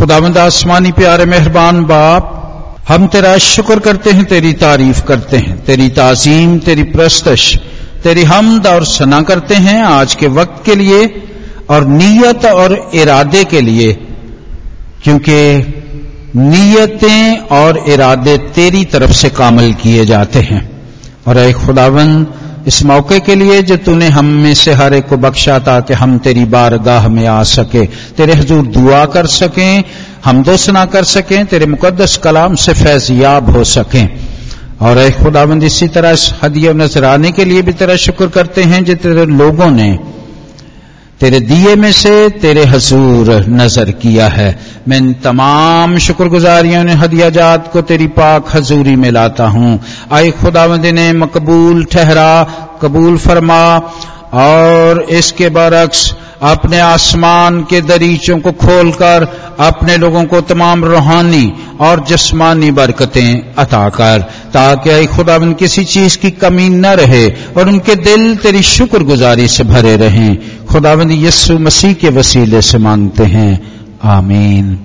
खुदावंद आसमानी प्यारे मेहरबान बाप, हम तेरा शुक्र करते हैं, तेरी तारीफ़ करते हैं, तेरी ताजीम तेरी प्रस्तश, तेरी हमद और सना करते हैं आज के वक्त के लिए और नीयत और इरादे के लिए। क्योंकि नीयतें और इरादे तेरी तरफ़ से कामल किए जाते हैं। और एक खुदावंद, इस मौके के लिए जो तूने हम में से हर एक को बख्शा था कि हम तेरी बारगाह में आ सके, तेरे हजूर दुआ कर सकें हम दोसना कर सकें, तेरे मुकदस कलाम से फैजियाब हो सकें। और एक खुदाबंद इसी तरह इस हदिया नजराने के लिए भी तेरा शुक्र करते हैं जो तेरे लोगों ने तेरे दिए में से तेरे हजूर नज़र किया है। मैं इन तमाम शुक्रगुजारियों ने हदियाजात को तेरी पाक हजूरी में लाता हूँ। आए खुदावंद ने मकबूल ठहरा, कबूल फरमा, और इसके बरक्स अपने आसमान के दरीचों को खोलकर अपने लोगों को तमाम रूहानी और जिसमानी बरकतें अता कर, ताकि खुदा किसी चीज़ की कमी न रहे और उनके दिल तेरी शुक्रगुजारी से भरे रहें। खुदाबंद यस्सु मसीह के वसीले से मांगते हैं। आमीन।